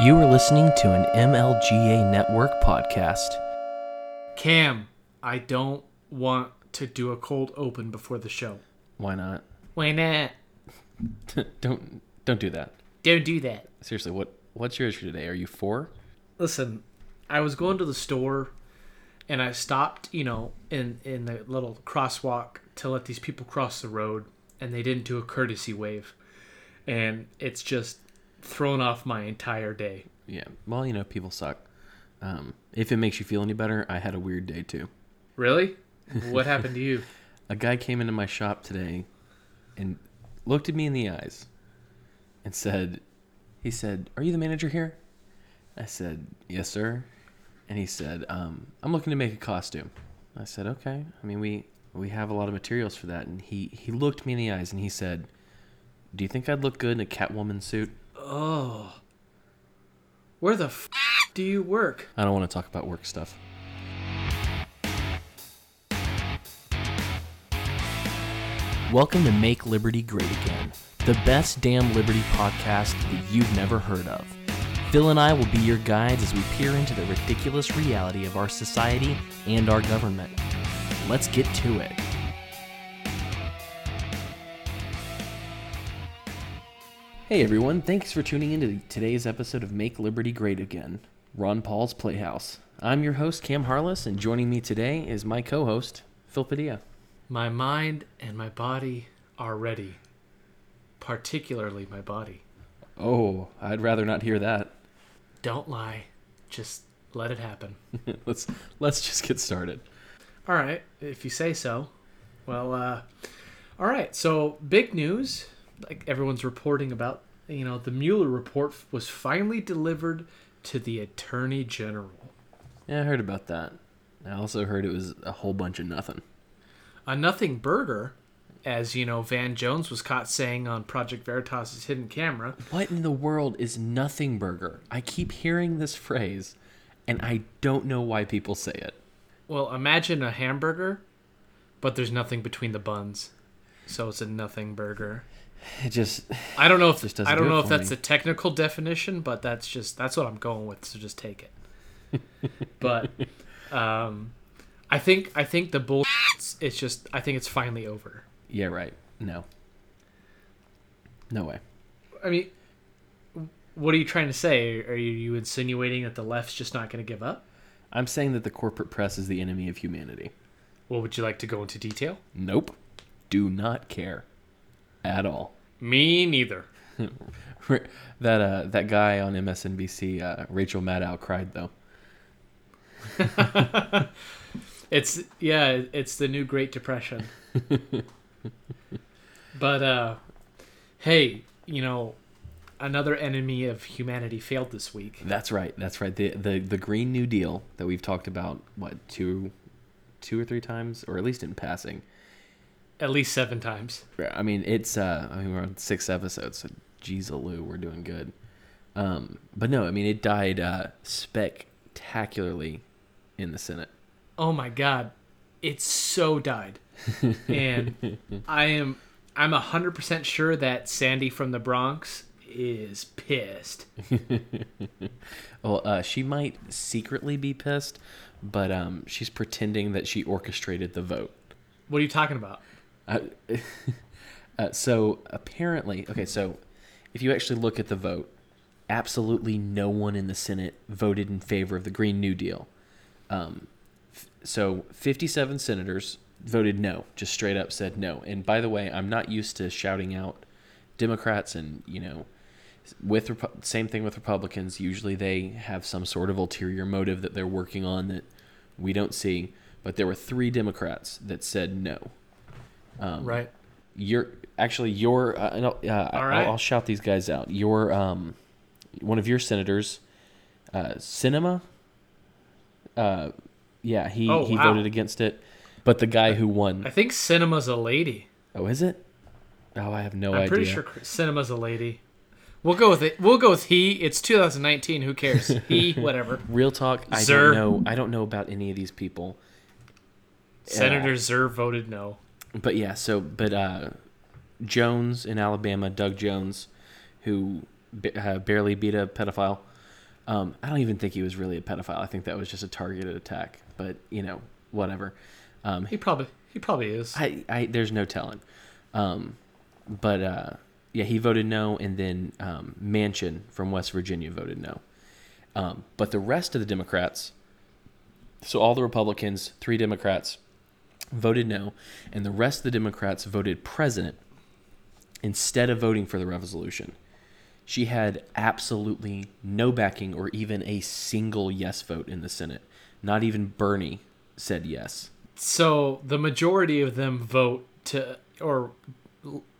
You are listening to an MLGA Network podcast. Cam, I don't want to do a cold open before the show. Why not? Why not? don't don't do that. Don't do that. Seriously, what what's your issue today? Are you four? Listen, I was going to the store and I stopped, you know, in in the little crosswalk to let these people cross the road and they didn't do a courtesy wave. And it's just thrown off my entire day. Yeah. Well, you know, people suck. Um, if it makes you feel any better, I had a weird day too. Really? What happened to you? A guy came into my shop today and looked at me in the eyes and said, he said, "Are you the manager here?" I said, "Yes, sir." And he said, um, "I'm looking to make a costume." I said, "Okay. I mean, we we have a lot of materials for that." And he he looked me in the eyes and he said, "Do you think I'd look good in a Catwoman suit?" Oh. Where the f- do you work? I don't want to talk about work stuff. Welcome to Make Liberty Great Again, the best damn Liberty podcast that you've never heard of. Phil and I will be your guides as we peer into the ridiculous reality of our society and our government. Let's get to it. Hey everyone, thanks for tuning in to today's episode of Make Liberty Great Again, Ron Paul's Playhouse. I'm your host, Cam Harless, and joining me today is my co host, Phil Padilla. My mind and my body are ready. Particularly my body. Oh, I'd rather not hear that. Don't lie. Just let it happen. let's let's just get started. All right, if you say so. Well, uh, all right. So big news, like everyone's reporting about. You know, the Mueller report was finally delivered to the Attorney General. Yeah, I heard about that. I also heard it was a whole bunch of nothing. A nothing burger, as you know, Van Jones was caught saying on Project Veritas's hidden camera. What in the world is nothing burger? I keep hearing this phrase, and I don't know why people say it. Well, imagine a hamburger, but there's nothing between the buns, so it's a nothing burger. It just I don't know if I don't do know if that's me. the technical definition, but that's just that's what I'm going with. So just take it. but um, I think I think the bull. It's just I think it's finally over. yeah, right. No. No way. I mean, what are you trying to say? Are you, you insinuating that the left's just not going to give up? I'm saying that the corporate press is the enemy of humanity. Well, would you like to go into detail? Nope. Do not care at all. Me neither. that uh that guy on MSNBC, uh, Rachel Maddow cried though. It's yeah, it's the new Great Depression. but uh hey, you know, another enemy of humanity failed this week. That's right. That's right. The the the Green New Deal that we've talked about what two two or three times or at least in passing. At least 7 times. I mean, it's uh I mean we're on 6 episodes, so geez, Lou, we're doing good. Um but no, I mean it died uh spectacularly in the Senate. Oh my god. It's so died. and I am I'm 100% sure that Sandy from the Bronx is pissed. Well, uh, she might secretly be pissed, but um, she's pretending that she orchestrated the vote. What are you talking about? Uh, uh, so apparently, okay, so if you actually look at the vote, absolutely no one in the Senate voted in favor of the Green New Deal. Um, f- so 57 senators voted no, just straight up said no. And by the way, I'm not used to shouting out Democrats and, you know, with same thing with Republicans. Usually they have some sort of ulterior motive that they're working on that we don't see. But there were three Democrats that said no. Um, Right. Your actually your uh, no, uh, All I'll. I'll shout these guys out. Your um, one of your senators, uh, Sinema. Uh, yeah, he Oh, he wow. voted against it, but the guy who won. I think Sinema's a lady. Oh, is it? Oh, I have no I'm idea. pretty sure Sinema's a lady. We'll go with it. We'll go with he. It's 2019. Who cares? He, whatever. Real talk. I Zer. don't know. I don't know about any of these people. Senator Zer voted no. But yeah, so but uh, Jones in Alabama, Doug Jones, who b- uh, barely beat a pedophile, Um, I don't even think he was really a pedophile. I think that was just a targeted attack. But you know, whatever. Um, He probably he probably is. I, I there's no telling. Um, but uh, yeah, he voted no, and then um, Manchin from West Virginia voted no. Um, but the rest of the Democrats, so all the Republicans, three Democrats, voted no, and the rest of the Democrats voted president instead of voting for the resolution. She had absolutely no backing or even a single yes vote in the Senate. Not even Bernie said yes. So the majority of them vote to, or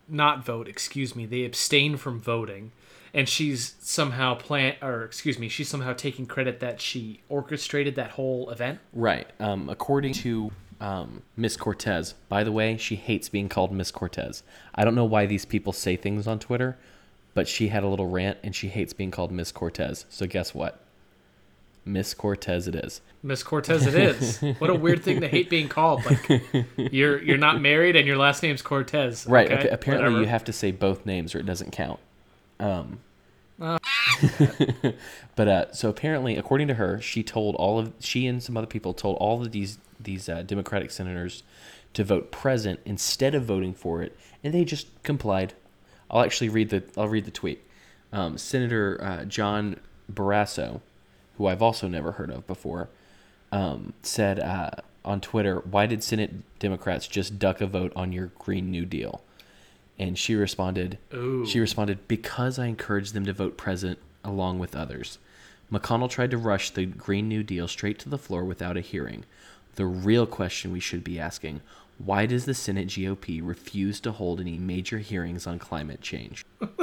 not vote, excuse me, they abstain from voting. And she's somehow plan, or excuse me, she's somehow taking credit that she orchestrated that whole event. Right. Um, according to um, Miss Cortez, by the way, she hates being called Miss Cortez. I don't know why these people say things on Twitter, but she had a little rant and she hates being called Miss Cortez. So guess what? Miss Cortez it is. Miss Cortez, it is. what a weird thing to hate being called. Like you're you're not married and your last name's Cortez. Right. okay? appa- apparently, Whatever. you have to say both names or it doesn't count. Um, Uh. but uh, so apparently, according to her, she told all of she and some other people told all of these these uh, Democratic senators to vote present instead of voting for it, and they just complied. I'll actually read the I'll read the tweet. Um, Senator uh, John Barrasso, who I've also never heard of before, um, said uh, on Twitter, "Why did Senate Democrats just duck a vote on your Green New Deal?" And she responded, Ooh. she responded, because I encouraged them to vote present along with others. McConnell tried to rush the Green New Deal straight to the floor without a hearing. The real question we should be asking why does the Senate GOP refuse to hold any major hearings on climate change?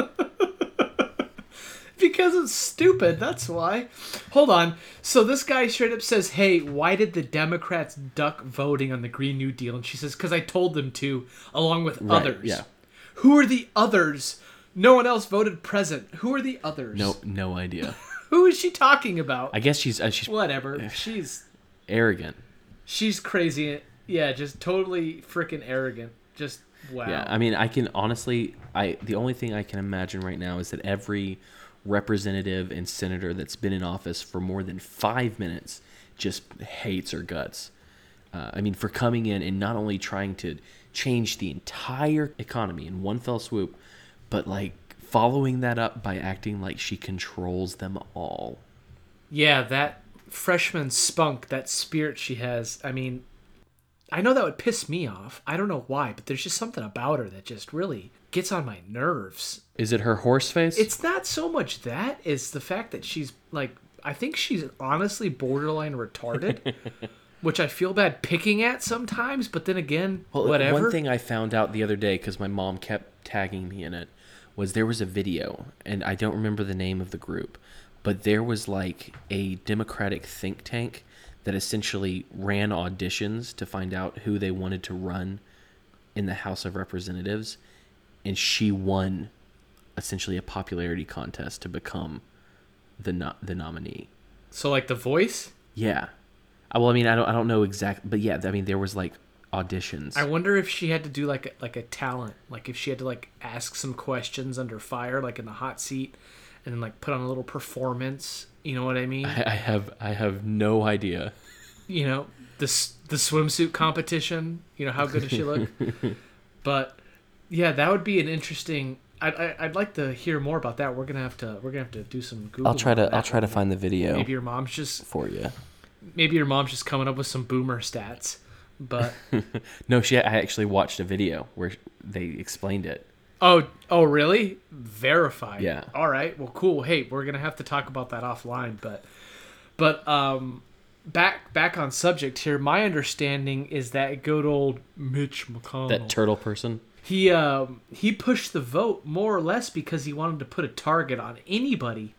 Because it's stupid. That's why. Hold on. So this guy straight up says, "Hey, why did the Democrats duck voting on the Green New Deal?" And she says, "Because I told them to, along with Right, others." yeah. Who are the others? No one else voted present. Who are the others? No, no idea. Who is she talking about? I guess she's uh, she's Whatever. She's arrogant. She's crazy. Yeah, just totally freaking arrogant. Just wow. Yeah, I mean, I can honestly, I the only thing I can imagine right now is that every representative and senator that's been in office for more than five minutes just hates her guts. Uh, I mean, for coming in and not only trying to change the entire economy in one fell swoop, but like following that up by acting like she controls them all. Yeah, that freshman spunk, that spirit she has. I mean, I know that would piss me off. I don't know why, but there's just something about her that just really gets on my nerves. Is it her horse face? It's not so much that, it's the fact that she's like, I think she's honestly borderline retarded, which I feel bad picking at sometimes, but then again, Well, whatever. One thing I found out the other day because my mom kept tagging me in it was there was a video, and I don't remember the name of the group, but there was like a Democratic think tank that essentially ran auditions to find out who they wanted to run in the House of Representatives, and she won essentially a popularity contest to become the no- the nominee. so, like, the voice? Yeah. Uh, Well, I mean, I don't, I don't know exactly, but yeah, I mean, there was like auditions. I wonder if she had to do like a, like a talent, like if she had to like ask some questions under fire, like in the hot seat, and then like put on a little performance. You know what I mean? I, I have I have no idea. you know the the swimsuit competition. You know how good does she look? but yeah, that would be an interesting. I'd, I- I'd like to hear more about that. We're gonna have to we're gonna have to do some Google. I'll try to I'll try to find the video Maybe your mom's just for you. maybe your mom's just coming up with some boomer stats. But No, she I actually watched a video where they explained it. Oh oh really? Verified. Yeah. All right. Well, cool. Hey, we're gonna have to talk about that offline. But but um back back on subject here. My understanding is that good old Mitch McConnell. That turtle person. He um, he pushed the vote more or less because he wanted to put a target on anybody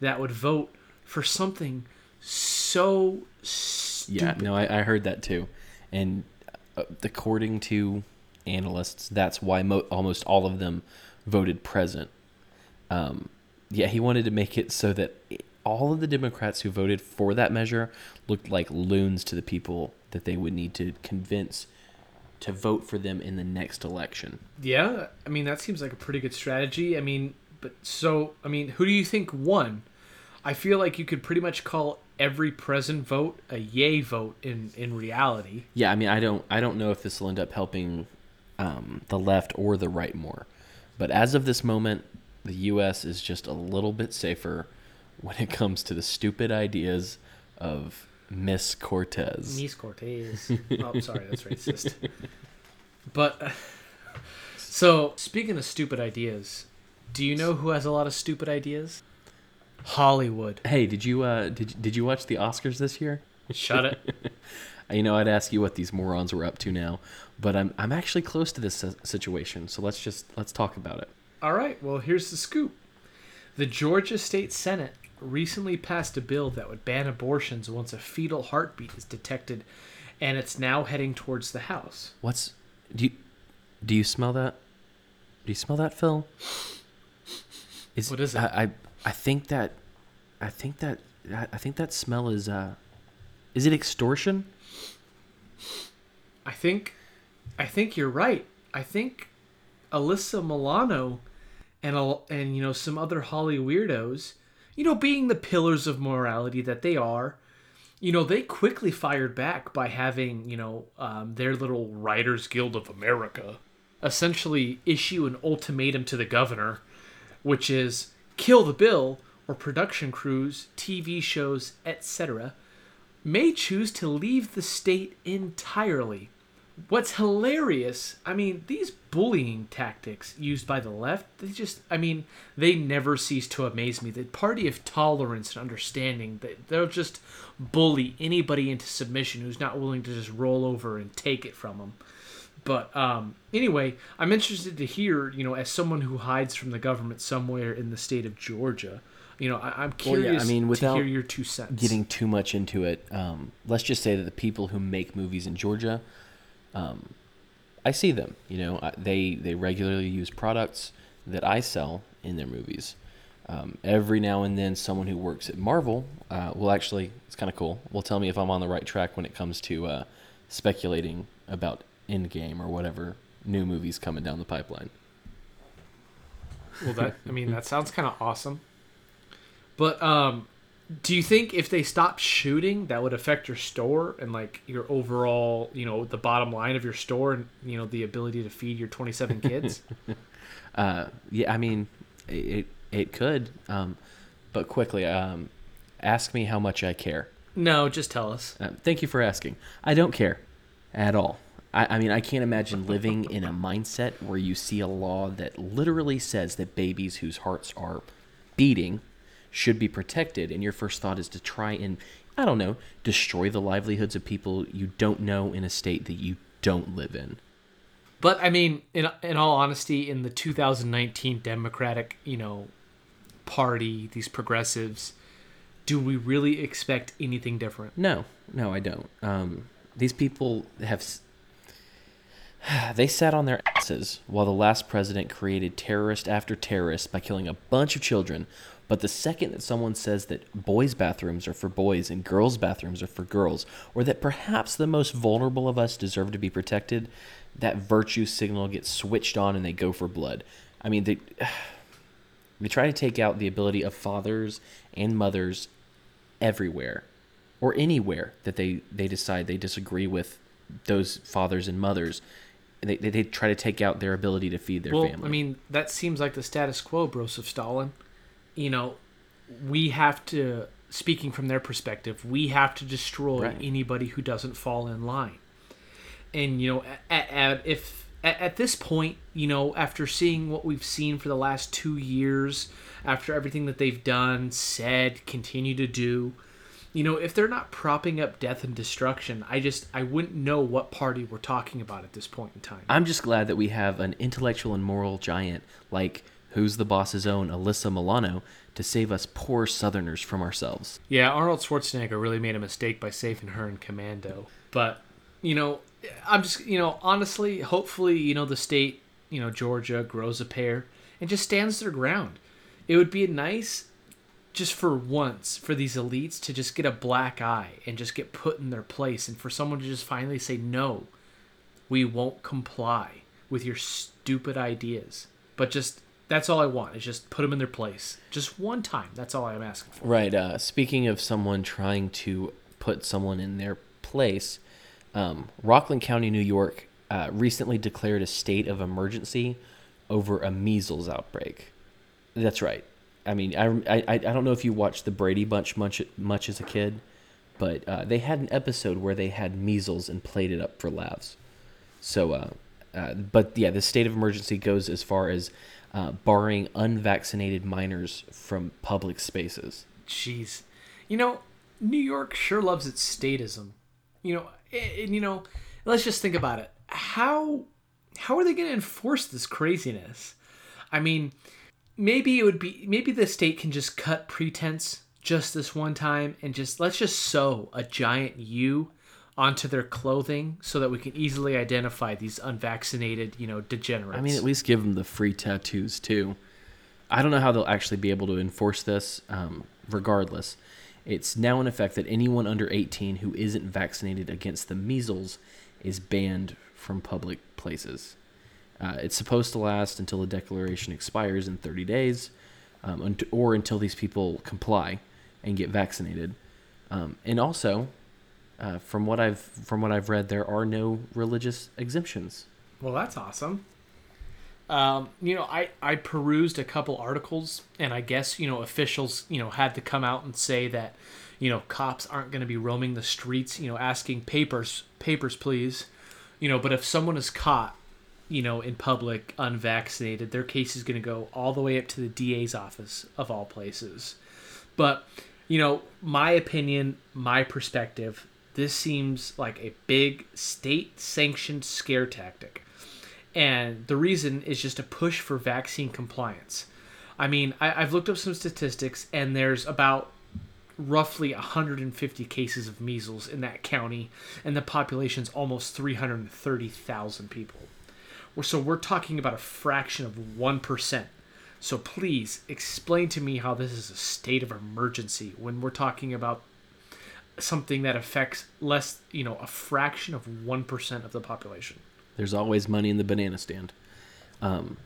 that would vote for something so stupid. Yeah, no, I, I heard that too, and uh, according to analysts, that's why mo- almost all of them voted present. Um, yeah, he wanted to make it so that all of the Democrats who voted for that measure looked like loons to the people that they would need to convince to vote for them in the next election. Yeah, I mean that seems like a pretty good strategy. I mean, but so I mean, who do you think won? I feel like you could pretty much call every present vote a yay vote in in reality. Yeah, I mean, I don't, I don't know if this will end up helping um, the left or the right more, but as of this moment, the U.S. is just a little bit safer when it comes to the stupid ideas of Miss Cortez. Miss Cortez. oh, sorry, that's racist. But so speaking of stupid ideas, do you know who has a lot of stupid ideas? Hollywood. Hey, did you uh, did did you watch the Oscars this year? Shut it. You know, I'd ask you what these morons were up to now, but I'm I'm actually close to this situation, so let's just let's talk about it. All right, well, here's the scoop. The Georgia State Senate recently passed a bill that would ban abortions once a fetal heartbeat is detected, and it's now heading towards the House. What's do you do you smell that? Do you smell that, Phil? Is, What is it? I, I I think that I think that I I think that smell is uh is it extortion? I think, I think you're right. I think Alyssa Milano and and you know some other Holly weirdos, you know, being the pillars of morality that they are, you know, they quickly fired back by having you know um, their little Writers Guild of America essentially issue an ultimatum to the governor, which is kill the bill or production crews, TV shows, etc may choose to leave the state entirely. What's hilarious, I mean, these bullying tactics used by the left, they just, I mean, they never cease to amaze me. The party of tolerance and understanding, they, they'll just bully anybody into submission who's not willing to just roll over and take it from them. But um, anyway, I'm interested to hear, you know, as someone who hides from the government somewhere in the state of Georgia, you know, I, I'm Well, yeah, I curious mean, to without hear your two cents. Getting too much into it, um, let's just say that the people who make movies in Georgia, um, I see them. You know, they they regularly use products that I sell in their movies. Um, every now and then, someone who works at Marvel uh, will actually, it's kind of cool, will tell me if I'm on the right track when it comes to uh, speculating about Endgame or whatever new movies coming down the pipeline. Well, that I mean that sounds kind of awesome. But um, do you think if they stopped shooting, that would affect your store and like your overall, you know, the bottom line of your store and you know the ability to feed your twenty seven kids? Uh, yeah, I mean, it it could, um, but quickly, um, ask me how much I care. no, just tell us. Uh, thank you for asking. I don't care at all. I, I mean, I can't imagine living in a mindset where you see a law that literally says that babies whose hearts are beating should be protected, and your first thought is to try and, I don't know, destroy the livelihoods of people you don't know in a state that you don't live in. But I mean, in in all honesty, in the 2019 Democratic, you know, party, these progressives, do we really expect anything different? No, no, I don't. Um, these people have. They sat on their asses while the last president created terrorist after terrorist by killing a bunch of children. But the second that someone says that boys' bathrooms are for boys and girls' bathrooms are for girls, or that perhaps the most vulnerable of us deserve to be protected, that virtue signal gets switched on and they go for blood. I mean, they, they try to take out the ability of fathers and mothers everywhere or anywhere that they, they decide they disagree with those fathers and mothers. They, they, they try to take out their ability to feed their well, family. I mean, that seems like the status quo, Broseph Stalin. You know, we have to, speaking from their perspective, we have to destroy Right. anybody who doesn't fall in line. And you know, at, at, if at, at this point, you know, after seeing what we've seen for the last two years, after everything that they've done, said, continue to do, you know, if they're not propping up death and destruction, I just I wouldn't know what party we're talking about at this point in time. I'm just glad that we have an intellectual and moral giant like Who's the Boss's own Alyssa Milano to save us poor Southerners from ourselves. Yeah, Arnold Schwarzenegger really made a mistake by saving her in Commando. But, you know, I'm just, you know, honestly, hopefully, you know, the state, you know, Georgia grows a pair and just stands their ground. It would be nice just for once for these elites to just get a black eye and just get put in their place and for someone to just finally say no we won't comply with your stupid ideas but just That's all I want. Is just put them in their place, just one time. That's all I'm asking for. Right. Uh, speaking of someone trying to put someone in their place, um, Rockland County, New York, uh, recently declared a state of emergency over a measles outbreak. That's right. I mean, I, I, I don't know if you watched the Brady Bunch much much as a kid, but uh, they had an episode where they had measles and played it up for laughs. So, uh, uh, but yeah, the state of emergency goes as far as uh, barring unvaccinated minors from public spaces. Jeez, you know, New York sure loves its statism. You know, and you know, let's just think about it. How how are they going to enforce this craziness? I mean, maybe it would be maybe the state can just cut pretense just this one time and just let's just sew a giant U onto their clothing so that we can easily identify these unvaccinated, you know, degenerates. I mean, at least give them the free tattoos too. I don't know how they'll actually be able to enforce this. Um, regardless, it's now in effect that anyone under 18 who isn't vaccinated against the measles is banned from public places. Uh, it's supposed to last until the declaration expires in 30 days, um, or until these people comply and get vaccinated. Um, and also, uh, from what I've from what I've read, there are no religious exemptions. Well, that's awesome. Um, you know, I I perused a couple articles, and I guess you know officials you know had to come out and say that you know cops aren't going to be roaming the streets, you know, asking papers papers please, you know. But if someone is caught, you know, in public unvaccinated, their case is going to go all the way up to the DA's office of all places. But you know, my opinion, my perspective, this seems like a big state sanctioned scare tactic. And the reason is just a push for vaccine compliance. I mean, I, have looked up some statistics, and there's about roughly 150 cases of measles in that county, and the population's almost 330,000 people. So we're talking about a fraction of 1%. So please explain to me how this is a state of emergency when we're talking about something that affects less, you know, a fraction of 1% of the population. There's always money in the banana stand. Um,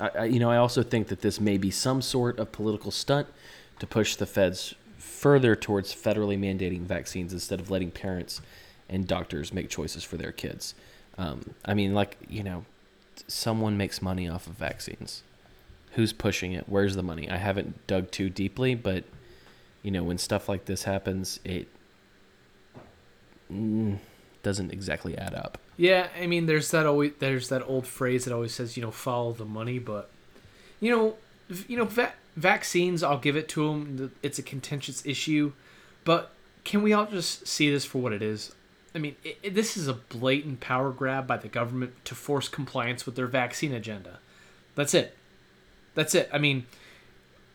I, I, you know, I also think that this may be some sort of political stunt to push the feds further towards federally mandating vaccines instead of letting parents and doctors make choices for their kids. Um, I mean, like, you know, someone makes money off of vaccines. Who's pushing it? Where's the money? I haven't dug too deeply, but you know, when stuff like this happens, it mm, doesn't exactly add up. Yeah, I mean, there's that always there's that old phrase that always says, you know, follow the money, but you know, you know, va- vaccines, I'll give it to them. It's a contentious issue, but can we all just see this for what it is? I mean, it, it, this is a blatant power grab by the government to force compliance with their vaccine agenda. That's it. That's it. I mean,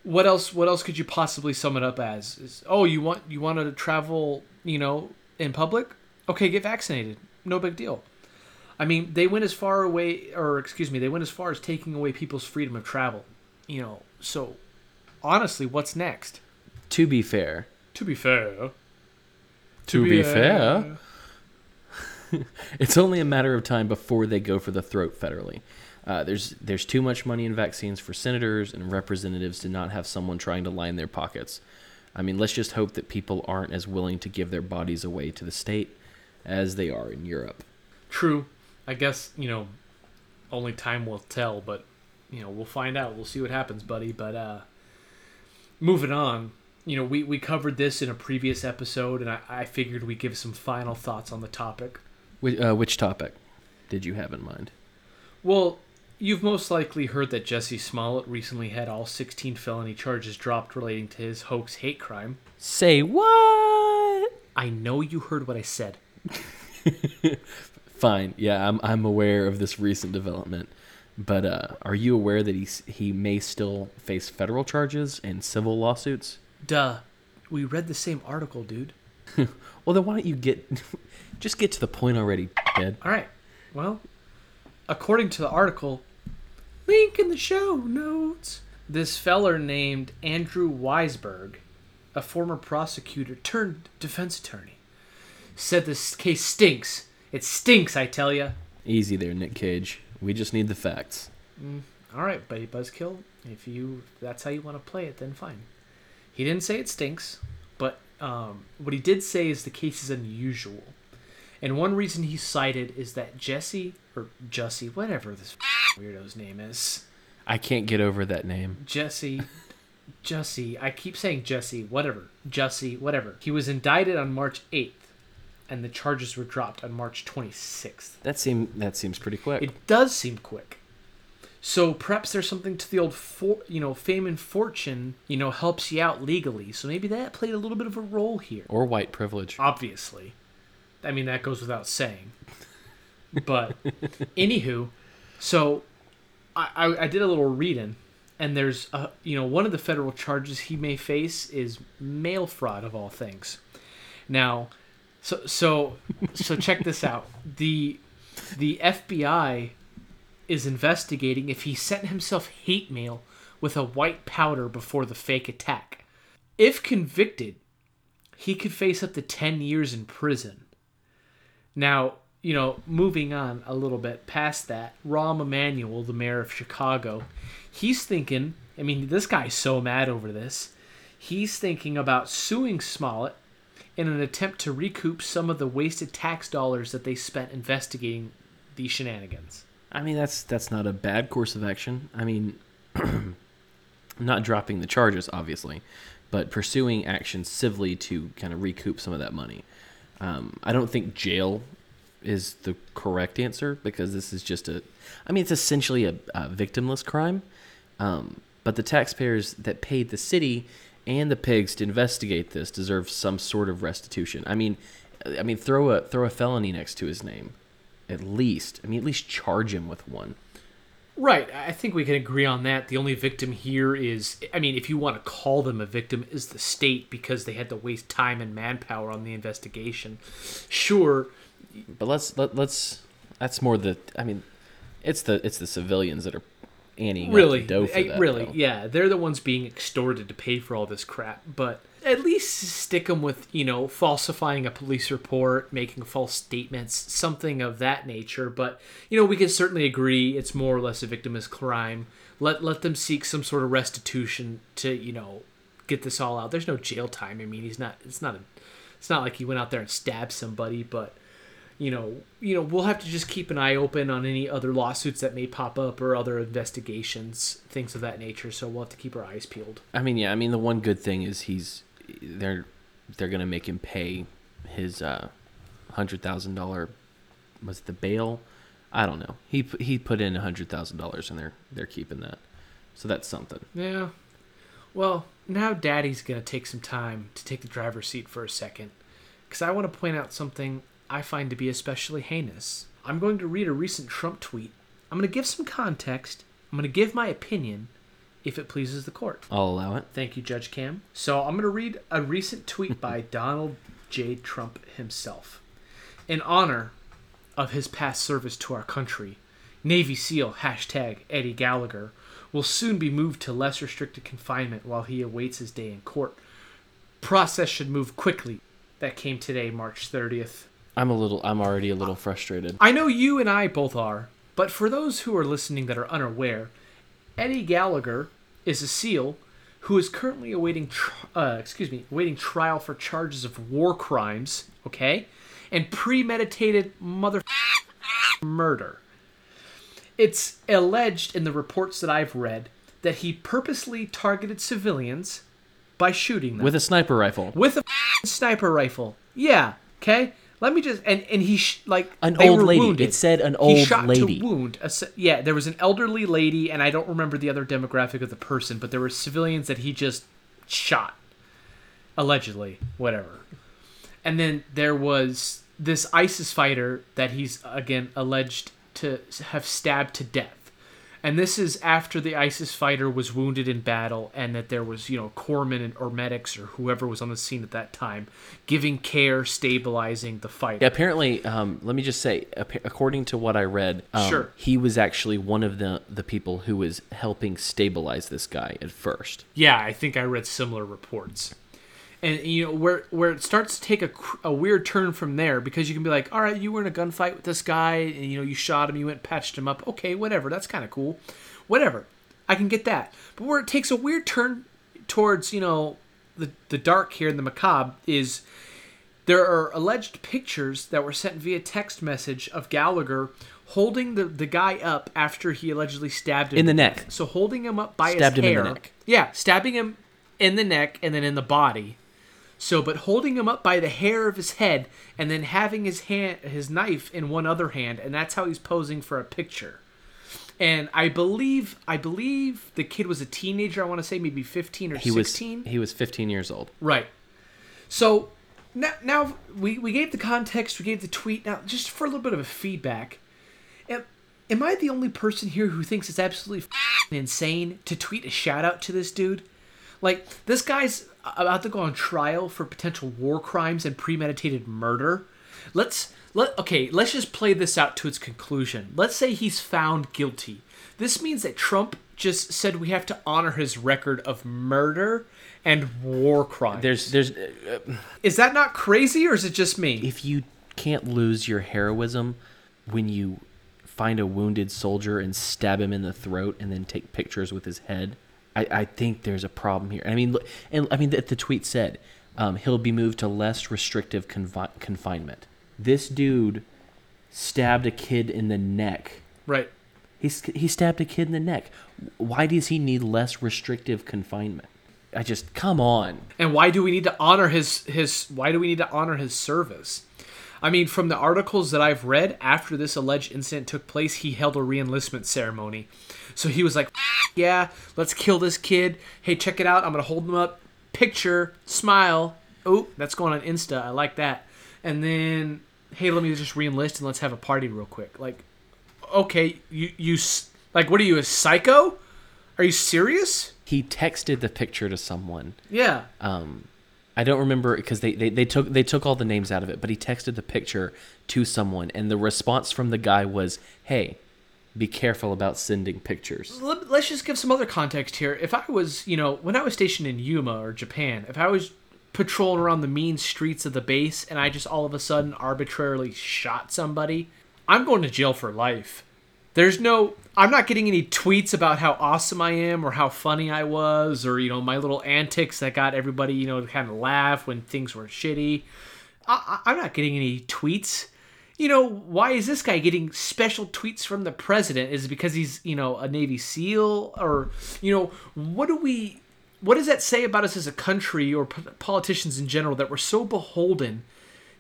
what else? What else could you possibly sum it up as? Is, oh, you want you want to travel, you know, in public? Okay, get vaccinated. No big deal. I mean, they went as far away, or excuse me, they went as far as taking away people's freedom of travel. You know, so honestly, what's next? To be fair. To be fair. To, to be, be fair. it's only a matter of time before they go for the throat federally. Uh, there's there's too much money in vaccines for senators and representatives to not have someone trying to line their pockets. I mean, let's just hope that people aren't as willing to give their bodies away to the state as they are in Europe. True. I guess, you know, only time will tell, but, you know, we'll find out. We'll see what happens, buddy. But, uh, moving on, you know, we, we covered this in a previous episode, and I, I figured we'd give some final thoughts on the topic. Which, uh, which topic did you have in mind? Well, you've most likely heard that Jesse Smollett recently had all 16 felony charges dropped relating to his hoax hate crime. Say what? I know you heard what I said. Fine. Yeah, I'm I'm aware of this recent development. But uh, are you aware that he he may still face federal charges and civil lawsuits? Duh. We read the same article, dude. well, then why don't you get just get to the point already, Ed? All right. Well, according to the article, link in the show notes. This feller named Andrew Weisberg, a former prosecutor turned defense attorney, said this case stinks. It stinks, I tell you. Easy there, Nick Cage. We just need the facts. Mm, all right, buddy Buzzkill, if you if that's how you want to play it, then fine. He didn't say it stinks, but um, what he did say is the case is unusual. And one reason he cited is that Jesse or Jussie, whatever this weirdo's name is, I can't get over that name. Jesse, Jesse. I keep saying Jesse, whatever, Jesse. whatever. He was indicted on March eighth, and the charges were dropped on March twenty sixth. That seem that seems pretty quick. It does seem quick. So perhaps there's something to the old, for, you know, fame and fortune, you know, helps you out legally. So maybe that played a little bit of a role here. or white privilege. Obviously, I mean that goes without saying. But anywho, so I, I I did a little reading, and there's a you know one of the federal charges he may face is mail fraud of all things. Now, so so so check this out. The the FBI is investigating if he sent himself hate mail with a white powder before the fake attack. If convicted, he could face up to 10 years in prison. Now, you know, moving on a little bit past that, Rahm Emanuel, the mayor of Chicago, he's thinking, I mean, this guy's so mad over this. He's thinking about suing Smollett in an attempt to recoup some of the wasted tax dollars that they spent investigating these shenanigans. I mean, that's that's not a bad course of action. I mean, not dropping the charges, obviously, but pursuing action civilly to kind of recoup some of that money. Um, I don't think jail is the correct answer because this is just a. I mean, it's essentially a, a victimless crime, um, but the taxpayers that paid the city and the pigs to investigate this deserve some sort of restitution. I mean, I mean, throw a throw a felony next to his name, at least. I mean, at least charge him with one. Right. I think we can agree on that. The only victim here is, I mean, if you want to call them a victim, is the state because they had to waste time and manpower on the investigation. Sure. But let's let, let's that's more the I mean, it's the it's the civilians that are up Really. the dough for I- that. really. though. Yeah. They're the ones being extorted to pay for all this crap. But at least stick them with, you know, falsifying a police report, making false statements, something of that nature. But, you know, we can certainly agree it's more or less a victimless crime. Let, let them seek some sort of restitution to, you know, get this all out. There's no jail time. I mean, he's not, it's not a, it's not like he went out there and stabbed somebody, but you know, you know, we'll have to just keep an eye open on any other lawsuits that may pop up or other investigations, things of that nature. So we'll have to keep our eyes peeled. I mean, yeah, I mean the one good thing is he's they're they're gonna make him pay his uh hundred thousand dollar was it the bail? I don't know. He he put in a hundred thousand dollars and they're they're keeping that. So that's something. Yeah. Well, now Daddy's gonna take some time to take the driver's seat for a second, because I want to point out something I find to be especially heinous. I'm going to read a recent Trump tweet. I'm going to give some context. I'm going to give my opinion, if it pleases the court. I'll allow it. Thank you, Judge Cam. So I'm going to read a recent tweet by Donald J. Trump himself. In honor of his past service to our country, Navy SEAL hashtag Eddie Gallagher will soon be moved to less restricted confinement while he awaits his day in court. Process should move quickly. That came today, March 30th. I'm a little I'm already a little frustrated. I know you and I both are, but for those who are listening that are unaware, Eddie Gallagher is a SEAL who is currently awaiting, tr- uh, excuse me, awaiting trial for charges of war crimes, okay, and premeditated mother murder. It's alleged in the reports that I've read that he purposely targeted civilians by shooting them With a sniper rifle. with a sniper rifle. Yeah. Okay. Let me just and and he sh- like An old lady. wounded. It said an he old shot lady. to wound. A, yeah, there was an elderly lady, and I don't remember the other demographic of the person, but there were civilians that he just shot, allegedly, whatever. And then there was this ISIS fighter that he's again alleged to have stabbed to death. And this is after the ISIS fighter was wounded in battle, and that there was, you know, corpsmen and, or medics or whoever was on the scene at that time giving care, stabilizing the fighter. Yeah, apparently, um, let me just say, according to what I read, um, Sure. he was actually one of the the people who was helping stabilize this guy at first. Yeah, I think I read similar reports. And you know where where it starts to take a, a weird turn from there because you can be like, all right, you were in a gunfight with this guy, and you know you shot him, you went and patched him up. Okay, whatever, that's kind of cool. whatever. I can get that. But where it takes a weird turn towards, you know, the the dark here and the macabre is there are alleged pictures that were sent via text message of Gallagher holding the, the guy up after he allegedly stabbed him In the neck. So holding him up by Stabbed his in hair. the neck. Yeah, stabbing him in the neck and then in the body. So, but holding him up by the hair of his head and then having his hand, his knife in one other hand, and that's how he's posing for a picture. And I believe, I believe the kid was a teenager. I want to say maybe fifteen or He sixteen. was he was 15 years old. Right. So now, now we, we gave the context, we gave the tweet. Now, just for a little bit of a feedback, am, am I the only person here who thinks it's absolutely insane to tweet a shout out to this dude? Like, this guy's about to go on trial for potential war crimes and premeditated murder. Let's let okay, let's just play this out to its conclusion. Let's say he's found guilty. This means that Trump just said we have to honor his record of murder and war crimes. There's there's uh, Is that not crazy, or is it just me? if you can't lose your heroism when you find a wounded soldier and stab him in the throat and then take pictures with his head, I, I think there's a problem here. I mean, and I mean the, the tweet said um, he'll be moved to less restrictive confi- confinement. This dude stabbed a kid in the neck. Right. He he stabbed a kid in the neck. Why does he need less restrictive confinement? I just come on. And why do we need to honor his his? Why do we need to honor his service? I mean, from the articles that I've read, after this alleged incident took place, he held a reenlistment ceremony. So he was like, "Yeah, let's kill this kid. Hey, check it out. I'm gonna hold him up. Picture, smile. Oh, that's going on Insta. I like that. And then, hey, let me just reenlist and let's have a party real quick. Like, okay, you you like, what are you a psycho? Are you serious? He texted the picture to someone. Yeah. um, I don't remember because they, they, they took they took all the names out of it, but he texted the picture to someone, and the response from the guy was, "Hey, be careful about sending pictures." Let- let's just give some other context here. If I was, you know, when I was stationed in Yuma or Japan, if I was patrolling around the mean streets of the base and I just all of a sudden arbitrarily shot somebody, I'm going to jail for life. There's no, I'm not getting any tweets about how awesome I am or how funny I was or, you know, my little antics that got everybody, you know, to kind of laugh when things were shitty. I- I'm not getting any tweets. You know, why is this guy getting special tweets from the president? Is because he's, you know, a Navy SEAL? Or, you know, what do we, what does that say about us as a country or p- politicians in general that we're so beholden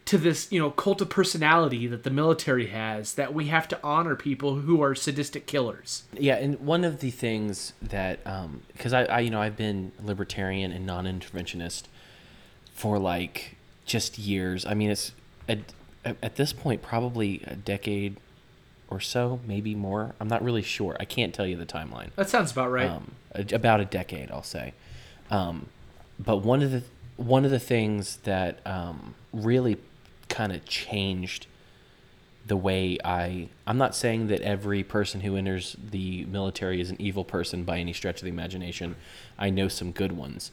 to this, you know, cult of personality that the military has that we have to honor people who are sadistic killers? Yeah, and one of the things that um, because I, I you know I've been libertarian and non-interventionist for like just years. I mean, it's at, at this point probably a decade or so, maybe more. I'm not really sure. I can't tell you the timeline. That sounds about right. um, about a decade, I'll say. Um, but one of the one of the things that um, really kind of changed the way I I'm not saying that every person who enters the military is an evil person by any stretch of the imagination. I know some good ones.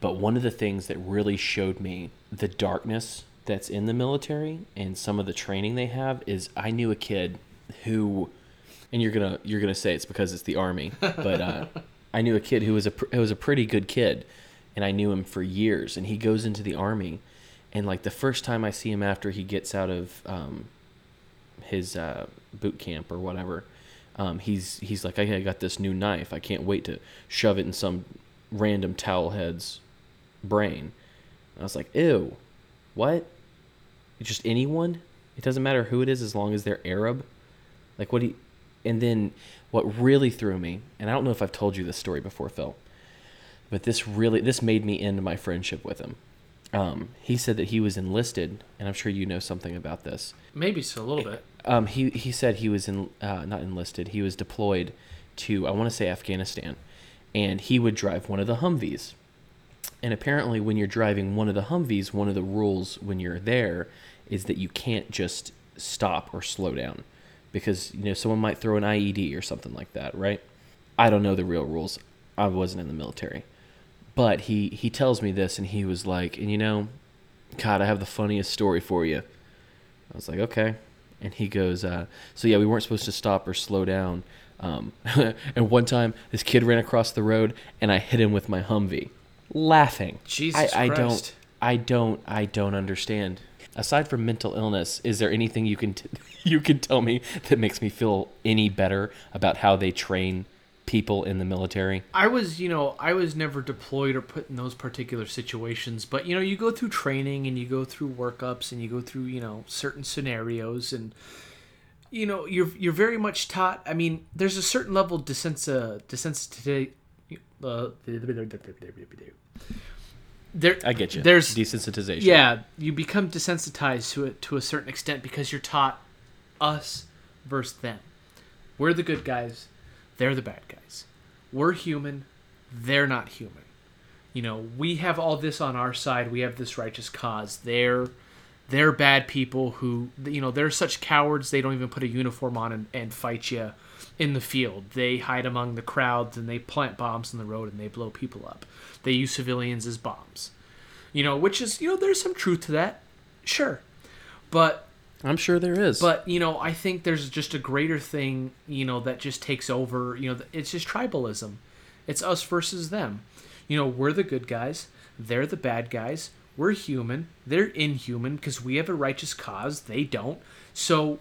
But one of the things that really showed me the darkness that's in the military and some of the training they have is I knew a kid who and you're gonna you're gonna say it's because it's the army, but uh, I knew a kid who was a who was a pretty good kid, and I knew him for years. And he goes into the army, and like the first time I see him after he gets out of um, his uh, boot camp or whatever, um, he's he's like, I got this new knife. I can't wait to shove it in some random towel head's brain. And I was like, ew, what? Just anyone? It doesn't matter who it is as long as they're Arab. Like what he, and then what really threw me, and I don't know if I've told you this story before, Phil, but this really this made me end my friendship with him. Um, he said that he was enlisted, and I'm sure you know something about this. Maybe so, a little bit. Um, he he said he was in uh, not enlisted. He was deployed to I want to say Afghanistan, and he would drive one of the Humvees. And apparently, when you're driving one of the Humvees, one of the rules when you're there is that you can't just stop or slow down, because you know someone might throw an IED or something like that, right? I don't know the real rules. I wasn't in the military, but he he tells me this, and he was like, and you know, God, I have the funniest story for you. I was like, okay. And he goes, uh, so yeah, we weren't supposed to stop or slow down. Um, and one time, this kid ran across the road, and I hit him with my Humvee, laughing. Jesus I, I don't, I don't, I don't understand. Aside from mental illness, is there anything you can t- you can tell me that makes me feel any better about how they train people in the military? I was, you know, I was never deployed or put in those particular situations, but you know, you go through training and you go through workups and you go through, you know, certain scenarios and you know, you're you're very much taught. I mean, there's a certain level of desensi desensitization. Uh, there, I get you. There's desensitization. yeah, you become desensitized to it to a certain extent because you're taught us versus them. We're the good guys, they're the bad guys. We're human, they're not human. You know, we have all this on our side. We have this righteous cause. They're they're bad people who you know they're such cowards they don't even put a uniform on and, and fight you in the field. They hide among the crowds and they plant bombs in the road and they blow people up. They use civilians as bombs. You know which is you know there's some truth to that. Sure. But I'm sure there is. but you know i think there's just a greater thing you know that just takes over you know it's just tribalism. It's us versus them. You know we're the good guys. They're the bad guys we're human. They're inhuman because we have a righteous cause. They don't. So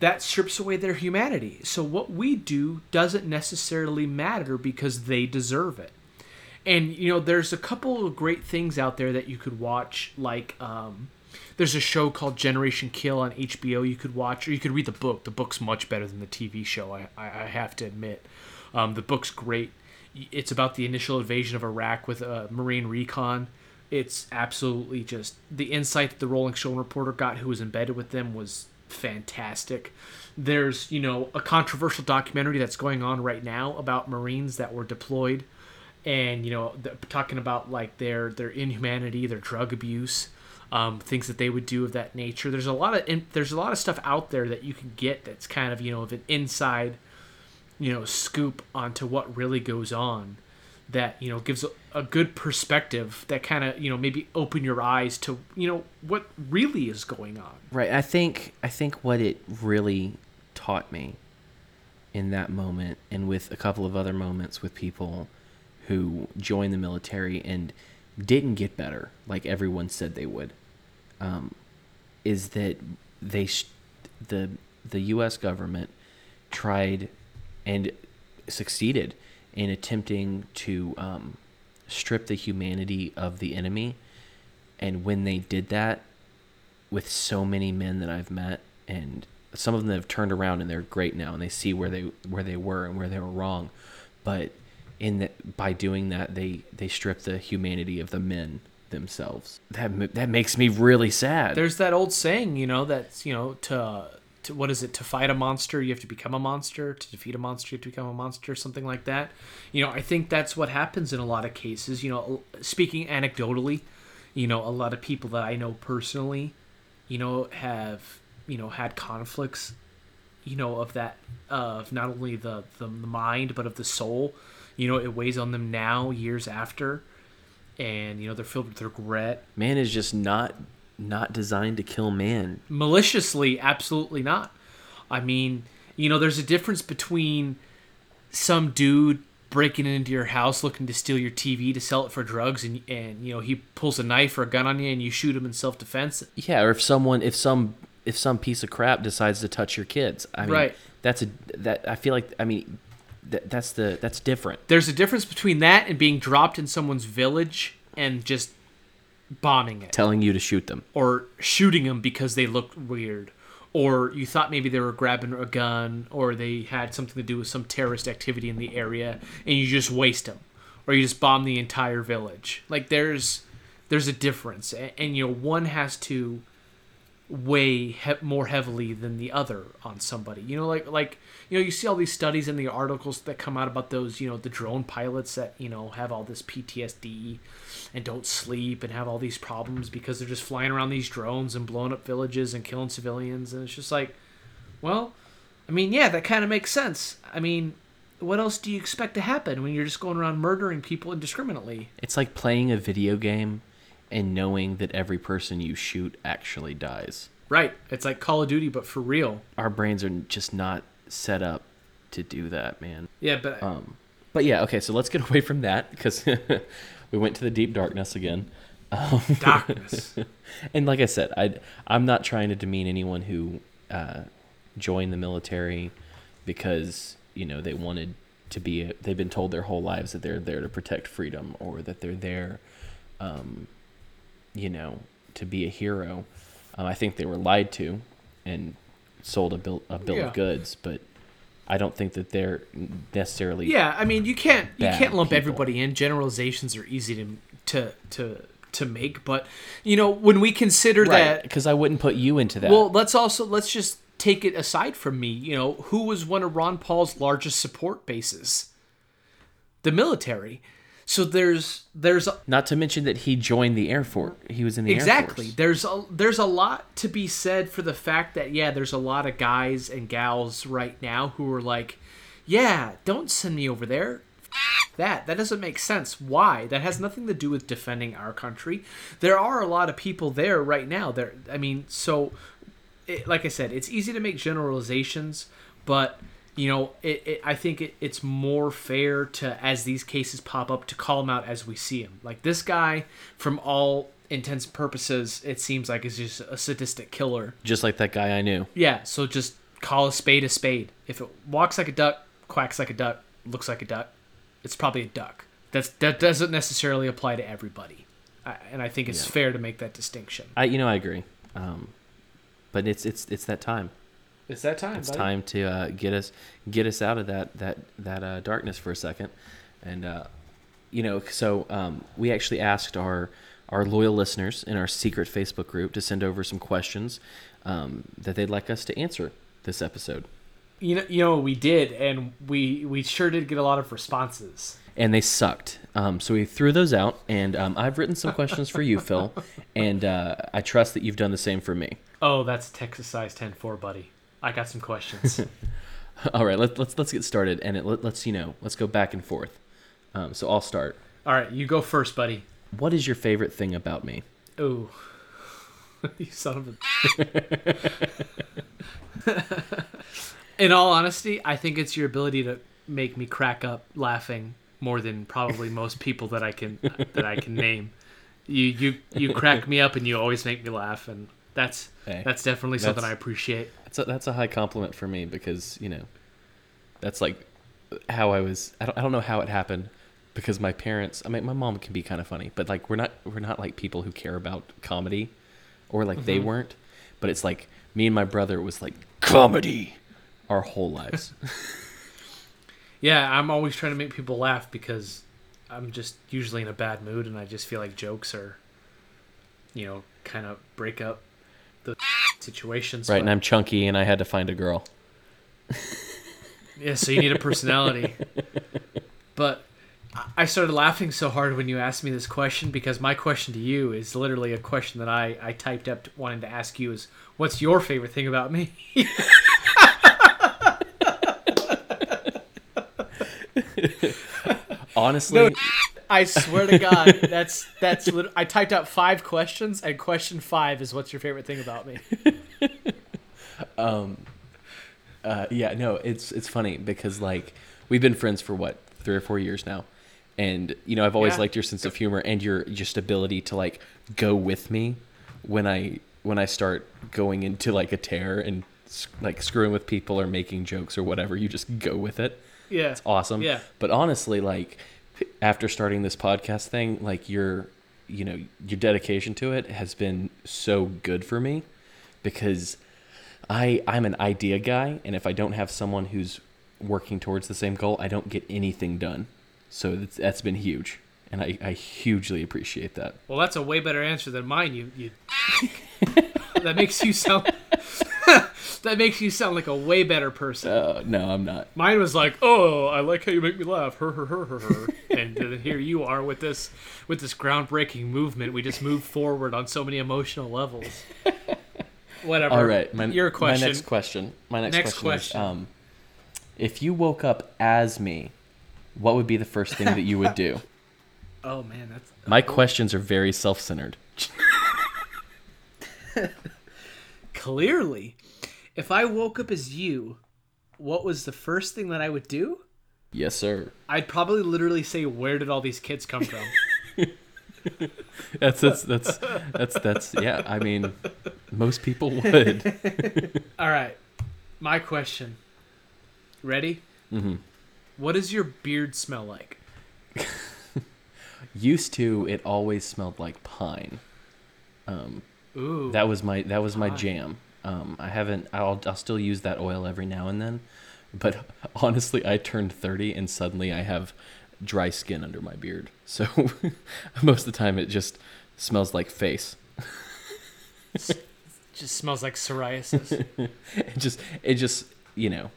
that strips away their humanity. So what we do doesn't necessarily matter because they deserve it. And you know there's a couple of great things out there that you could watch like um, there's a show called generation kill on hbo you could watch or you could read the book. The book's much better than the tv show i, I have to admit. Um, the book's great. It's about the initial invasion of iraq with uh, marine recon it's absolutely just the insight that the rolling stone reporter got who was embedded with them was fantastic. There's you know a controversial documentary that's going on right now about marines that were deployed and you know talking about like their their inhumanity their drug abuse um, things that they would do of that nature. There's a lot of in, there's a lot of stuff out there that you can get that's kind of you know of an inside you know scoop onto what really goes on that you know gives a, good perspective that kind of you know maybe open your eyes to you know what really is going on Right. I think I think what it really taught me in that moment and with a couple of other moments with people who joined the military and didn't get better like everyone said they would um, is that they sh- the the US government tried and succeeded in attempting to um, strip the humanity of the enemy and when they did that with so many men that I've met, and some of them have turned around and they're great now, and they see where they where they were and where they were wrong. But in that, by doing that, they they strip the humanity of the men themselves. That that makes me really sad. there's that old saying you know that's you know to to what is it to fight a monster you have to become a monster. To defeat a monster you have to become a monster something like that. You know i think that's what happens in a lot of cases. You know speaking anecdotally you know a lot of people that i know personally you know have you know had conflicts you know of that of not only the the mind but of the soul. You know it weighs on them now years after. And you know they're filled with regret. Man is just not not designed to kill man. maliciously absolutely not i mean you know there's a difference between some dude breaking into your house looking to steal your tv to sell it for drugs and and you know he pulls a knife or a gun on you and you shoot him in self-defense Yeah, or if someone if some if some piece of crap decides to touch your kids, I mean, Right. that's a that I feel like I mean that, that's the that's different. there's a difference between that and being dropped in someone's village and just bombing it. Telling you to shoot them. or shooting them because they looked weird. Or you thought maybe they were grabbing a gun or they had something to do with some terrorist activity in the area and you just waste them or you just bomb the entire village. Like there's there's a difference. And, and you know one has to weigh he- more heavily than the other on somebody. You know like like you know you see all these studies and the articles that come out about those you know the drone pilots that you know have all this PTSD and don't sleep and have all these problems because they're just flying around these drones and blowing up villages and killing civilians and it's just like well I mean yeah that kind of makes sense I mean what else do you expect to happen when you're just going around murdering people indiscriminately It's like playing a video game and knowing that every person you shoot actually dies. right it's like Call of Duty but for real Our brains are just not set up to do that, man. Yeah, but Um, but yeah, okay. So let's get away from that because we went to the deep darkness again. Um, darkness. and like I said, I I'm not trying to demean anyone who uh, joined the military because you know they wanted to be. A, they've been told their whole lives that they're there to protect freedom or that they're there, um, you know, to be a hero. Um, I think they were lied to and sold a bill a bill Yeah. of goods, but I don't think that they're necessarily Yeah, I mean, you can't you can't lump people. everybody in. Generalizations are easy to to to to make, but you know when we consider right that because I wouldn't put you into that. Well, let's also let's just take it aside from me. You know, who was one of Ron Paul's largest support bases? The military. So there's there's a, Not to mention that he joined the Air Force. He was in the Air exactly there's a there's a lot to be said for the fact that yeah, there's a lot of guys and gals right now who are like, yeah, don't send me over there. That that doesn't make sense. Why? That has nothing to do with defending our country. There are a lot of people there right now. There, I mean, so it, like I said, it's easy to make generalizations, but you know, it, it, I think it, it's more fair to, as these cases pop up, to call them out as we see them. Like this guy, from all intents and purposes, it seems like is just a sadistic killer. Just like that guy I knew. Yeah, so just call a spade a spade. If it walks like a duck, quacks like a duck, looks like a duck, it's probably a duck. That's that doesn't necessarily apply to everybody, I, and I think it's Yeah. fair to make that distinction. I you know I agree. Um, but it's it's it's that time. It's that time. It's time to uh, get us get us out of that that that uh, darkness for a second, and uh, you know so um, we actually asked our our loyal listeners in our secret Facebook group to send over some questions um, that they'd like us to answer this episode, You know, you know, we did, and we we sure did get a lot of responses. and they sucked. Um, so we threw those out, and um, I've written some questions for you, Phil, and uh, I trust that you've done the same for me. Oh, that's Texas size 10-4, buddy. I got some questions. All right, let, let's let's get started, and it, let, let's you know let's go back and forth. Um, so I'll start. All right, you go first, buddy. What is your favorite thing about me? Oh, you son of a. In all honesty, I think it's your ability to make me crack up laughing more than probably most people that I can that I can name. You you you crack me up and you always make me laugh and that's Hey, that's definitely something that's- I appreciate. That's a, that's a high compliment for me because you know, that's like how I was. I don't, I don't know how it happened because my parents. I mean, my mom can be kind of funny, but like we're not we're not like people who care about comedy, or like they mm-hmm. weren't. But it's like me and my brother was like comedy our whole lives. Yeah, I'm always trying to make people laugh because I'm just usually in a bad mood and I just feel like jokes are you know, kind of break up the situations. right, but- and I'm chunky, and I had to find a girl. Yeah, so you need a personality. but I- I started laughing so hard when you asked me this question because my question to you is literally a question that I, I typed up wanting to ask you is what's your favorite thing about me? Honestly, No, I swear to God, that's that's lit- I typed out five questions and question five is what's your favorite thing about me? Um, uh, yeah, no, it's it's funny because like we've been friends for what three or four years now, and you know I've always Yeah. liked your sense of humor and your just ability to like go with me when I when I start going into like a tear and like screwing with people or making jokes or whatever. You just go with it. Yeah. It's awesome. Yeah. But honestly, like after starting this podcast thing, like your you know your dedication to it has been so good for me because I I'm an idea guy, and if I don't have someone who's working towards the same goal, I don't get anything done. So that's, that's been huge, and I, I hugely appreciate that. Well, that's a way better answer than mine. You, you that makes you sound that makes you sound like a way better person. Uh, no, I'm not. Mine was like, "Oh, I like how you make me laugh." Her, her, her, her, her. and then here you are with this with this groundbreaking movement. We just move forward on so many emotional levels. Whatever. All right, my, your question. My next question. My next, Next question, question. is, um, if you woke up as me, what would be the first thing that you would do? oh man, that's My questions are very self-centered. Clearly. If I woke up as you, what was the first thing that I would do? Yes, sir. I'd probably literally say, "Where did all these kids come from?" That's that's that's that's that's yeah. I mean, most people would. all right, my question. Ready? hmm What does your beard smell like? Used to, it always smelled like pine. Um, Ooh, that was my that was my Pine. jam. Um, I haven't. I'll I'll still use that oil every now and then, but honestly, I turned thirty and suddenly I have dry skin under my beard. So most of the time, it just smells like face. just smells like psoriasis. It just it just you know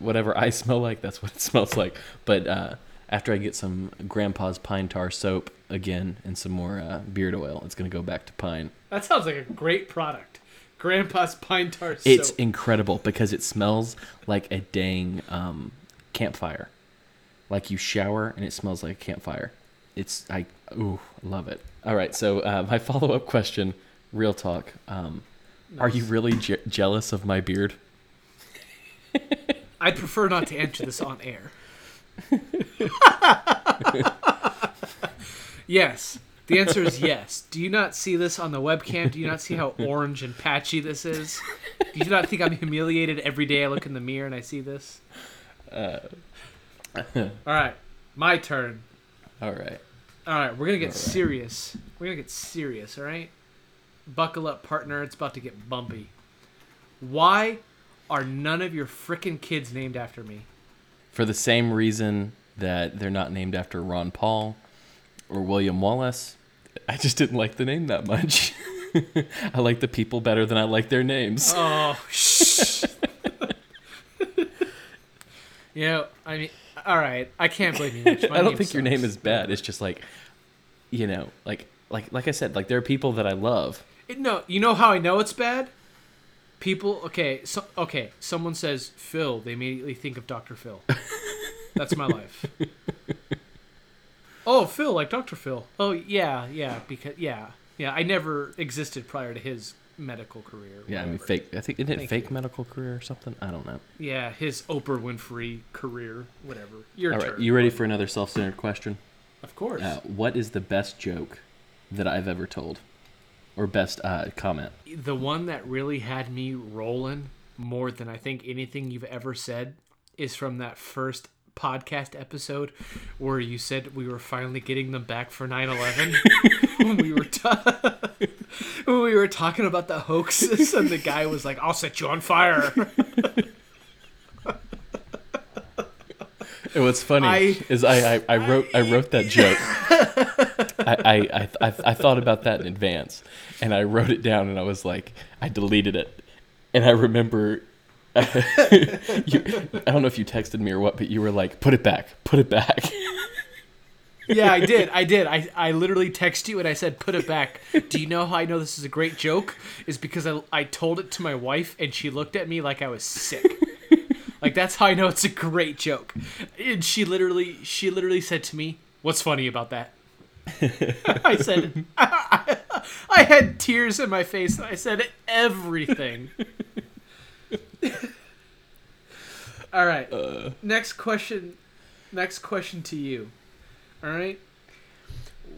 whatever I smell like, that's what it smells like. But uh, after I get some Grandpa's pine tar soap again and some more uh, beard oil, it's gonna go back to pine. That sounds like a great product. Grandpa's pine tar soap. It's incredible because it smells like a dang um, campfire. Like you shower and it smells like a campfire. It's I ooh I love it. All right, so uh, my follow up question, real talk. Um, Are you really je- jealous of my beard? I'd prefer not to answer this on air. yes. The answer is yes. Do you not see this on the webcam? Do you not see how orange and patchy this is? Do you not think I'm humiliated every day I look in the mirror and I see this? Uh, All right, my turn. all right. All right, we're gonna get All right. serious. We're gonna get serious. All right, buckle up, partner. It's about to get bumpy. Why are none of your frickin' kids named after me? For the same reason that they're not named after Ron Paul or William Wallace, I just didn't like the name that much. I like the people better than I like their names. Oh, shh. you know, I mean, all right. I can't blame you. I don't think your name is bad. It's just like, you know, like like like I said, like there are people that I love. It- no, you know how I know it's bad? People, okay, so okay, someone says Phil, they immediately think of Dr. Phil. That's my life. Oh, Phil, like Dr. Phil. Oh, yeah, yeah, because yeah, yeah. I never existed prior to his medical career. Yeah, I mean fake. I think isn't it Thank fake you. medical career or something? I don't know. Yeah, his Oprah Winfrey career, whatever. Your All turn. right, you ready for another self-centered question? Of course. Uh, what is the best joke that I've ever told, or best uh, comment? the one that really had me rolling more than I think anything you've ever said is from that first podcast episode where you said we were finally getting them back for 9/11 when we were when we were talking about the hoaxes and the guy was like I'll set you on fire. And what's funny I- is I, I, I wrote I wrote that joke. I, I, I, I thought about that in advance, and I wrote it down, and I was like, I deleted it, and I remember. you, I don't know if you texted me or what, but you were like, "Put it back, put it back." yeah, I did. I did. I, I literally texted you and I said, put it back. Do you know how I know this is a great joke? Is because I, I told it to my wife and she looked at me like I was sick. like that's how I know it's a great joke. And she literally she literally said to me, "What's funny about that?" I said I, had tears in my face. I said everything. All right. Next question. Next question to you. All right.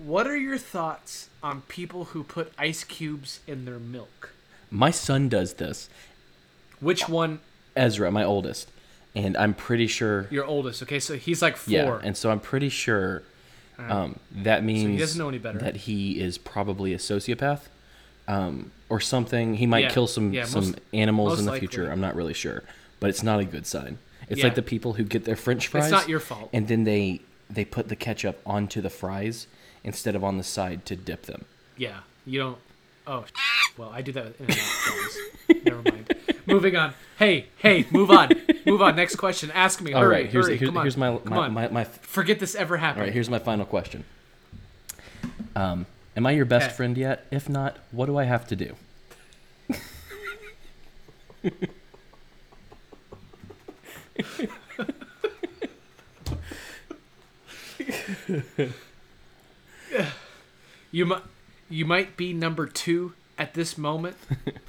What are your thoughts on people who put ice cubes in their milk? My son does this, Which one? Ezra, my oldest, and I'm pretty sure. Your oldest. Okay, so he's like four. Yeah, and so I'm pretty sure um, that means he doesn't know any better. that he is probably a sociopath um, or something. He might Yeah, kill some yeah, some most- animals most in the likely. future. I'm not really sure, but it's not a good sign. It's Yeah. like the people who get their French fries. it's not your fault. And then they they put the ketchup onto the fries instead of on the side to dip them. Yeah, you don't. Oh, well, I do that out. Never mind. Moving on. Hey, hey, move on. Move on. Next question. Ask me. Hurry, All right, here's hurry. here's, Come on. here's my Come my, on. my, my Forget this ever happened. all right. Here's my final question. Um, am I your best Okay. friend yet? If not, what do I have to do? You might you might be number two at this moment,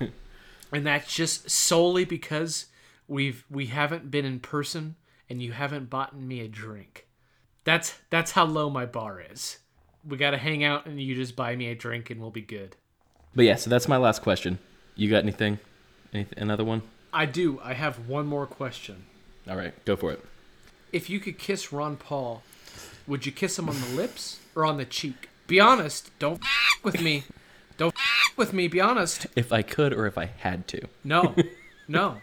and that's just solely because we've we haven't been in person and you haven't bought me a drink. That's that's how low my bar is. We got to hang out and you just buy me a drink and we'll be good. But yeah, so that's my last question. You got anything? Any, another one? I do. I have one more question. All right, go for it. If you could kiss Ron Paul, would you kiss him on the lips or on the cheek? Be honest. Don't with me. Don't with me. Be honest. If I could or if I had to. No, no.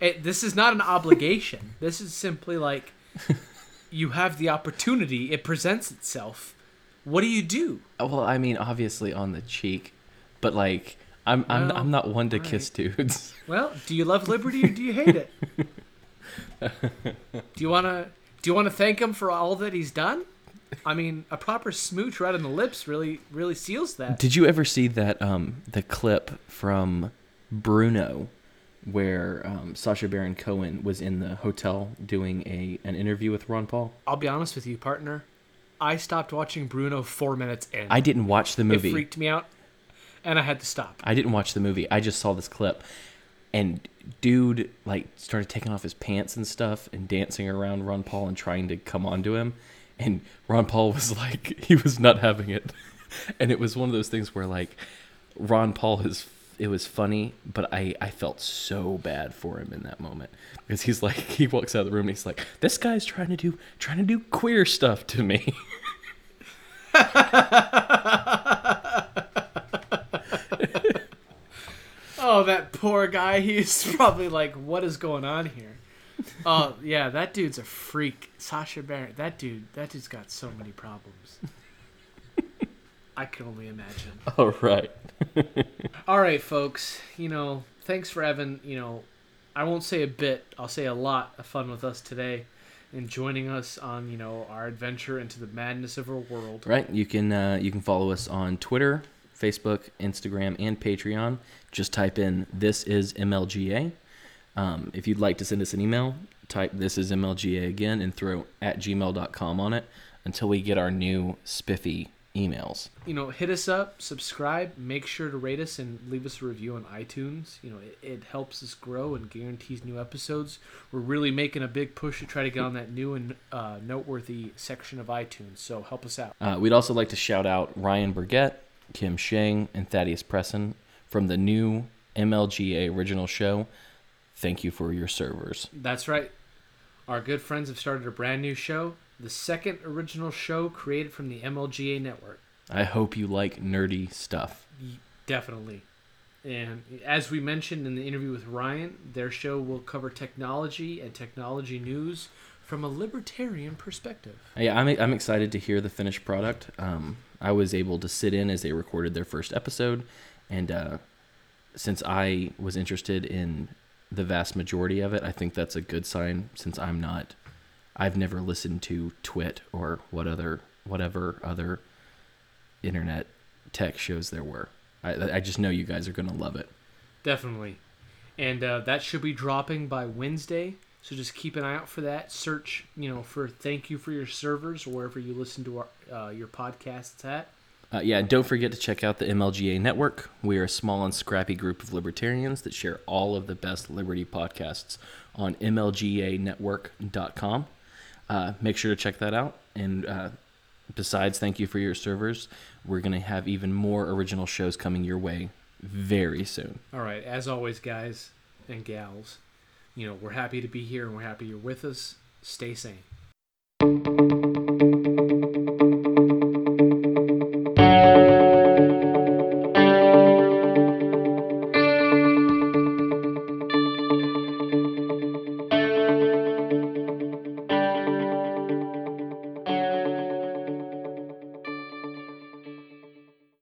It, this is not an obligation. This is simply like you have the opportunity. It presents itself. What do you do? Well, I mean, obviously on the cheek, but like, I'm I'm, I'm not one to kiss dudes. Well, do you love liberty or do you hate it? do you wanna do you wanna thank him for all that he's done? I mean, a proper smooch right on the lips really really seals that. Did you ever see that um the clip from Bruno where um, Sacha Baron Cohen was in the hotel doing a an interview with Ron Paul? I'll be honest with you, partner. I stopped watching Bruno four minutes in. I didn't watch the movie. it freaked me out, and I had to stop. I didn't watch the movie. I just saw this clip. And dude like started taking off his pants and stuff and dancing around Ron Paul and trying to come onto him. And Ron Paul was like he was not having it. And it was one of those things where like Ron Paul is it was funny, but I I felt so bad for him in that moment because he's like he walks out of the room and he's like this guy's trying to do trying to do queer stuff to me. Oh, that poor guy. He's probably like, what is going on here? Oh, yeah, that dude's a freak. Sacha Baron. That dude, that dude's got so many problems. I can only imagine. All right. All right, folks. You know, thanks for having, you know, I won't say a bit, I'll say a lot of fun with us today and joining us on, you know, our adventure into the madness of our world. Right. You can uh, you can follow us on Twitter, Facebook, Instagram, and Patreon. Just type in this is MLGA. Um, if you'd like to send us an email, type this is MLGA again and throw at gmail.com on it until we get our new spiffy emails. you know, hit us up, subscribe, make sure to rate us and leave us a review on iTunes. You know, it, it helps us grow and guarantees new episodes. We're really making a big push to try to get on that new and uh, noteworthy section of iTunes. So help us out. Uh, we'd also like to shout out Ryan Burgett, Kim Shang, and Thaddeus Presson from the new MLGA original show. Thank you for your servers. That's right. Our good friends have started a brand new show, the second original show created from the MLGA network. I hope you like nerdy stuff. Definitely. And as we mentioned in the interview with Ryan, their show will cover technology and technology news from a libertarian perspective. Yeah, I'm I'm excited to hear the finished product. Um, I was able to sit in as they recorded their first episode, and uh, since I was interested in the vast majority of it, I think that's a good sign. Since I'm not, I've never listened to TWiT or what other whatever other internet tech shows there were. I I just know you guys are gonna love it. Definitely. And uh, that should be dropping by Wednesday. So just keep an eye out for that. Search, you know, for "Thank you for your servers" or wherever you listen to our uh, your podcasts at. Uh, yeah, and don't forget to check out the MLGA network. We are a small and scrappy group of libertarians that share all of the best liberty podcasts on MLGAnetwork.com. Uh, make sure to check that out. And uh, besides, thank you for your servers. We're going to have even more original shows coming your way very soon. All right, as always, guys and gals, you know we're happy to be here and we're happy you're with us. Stay sane.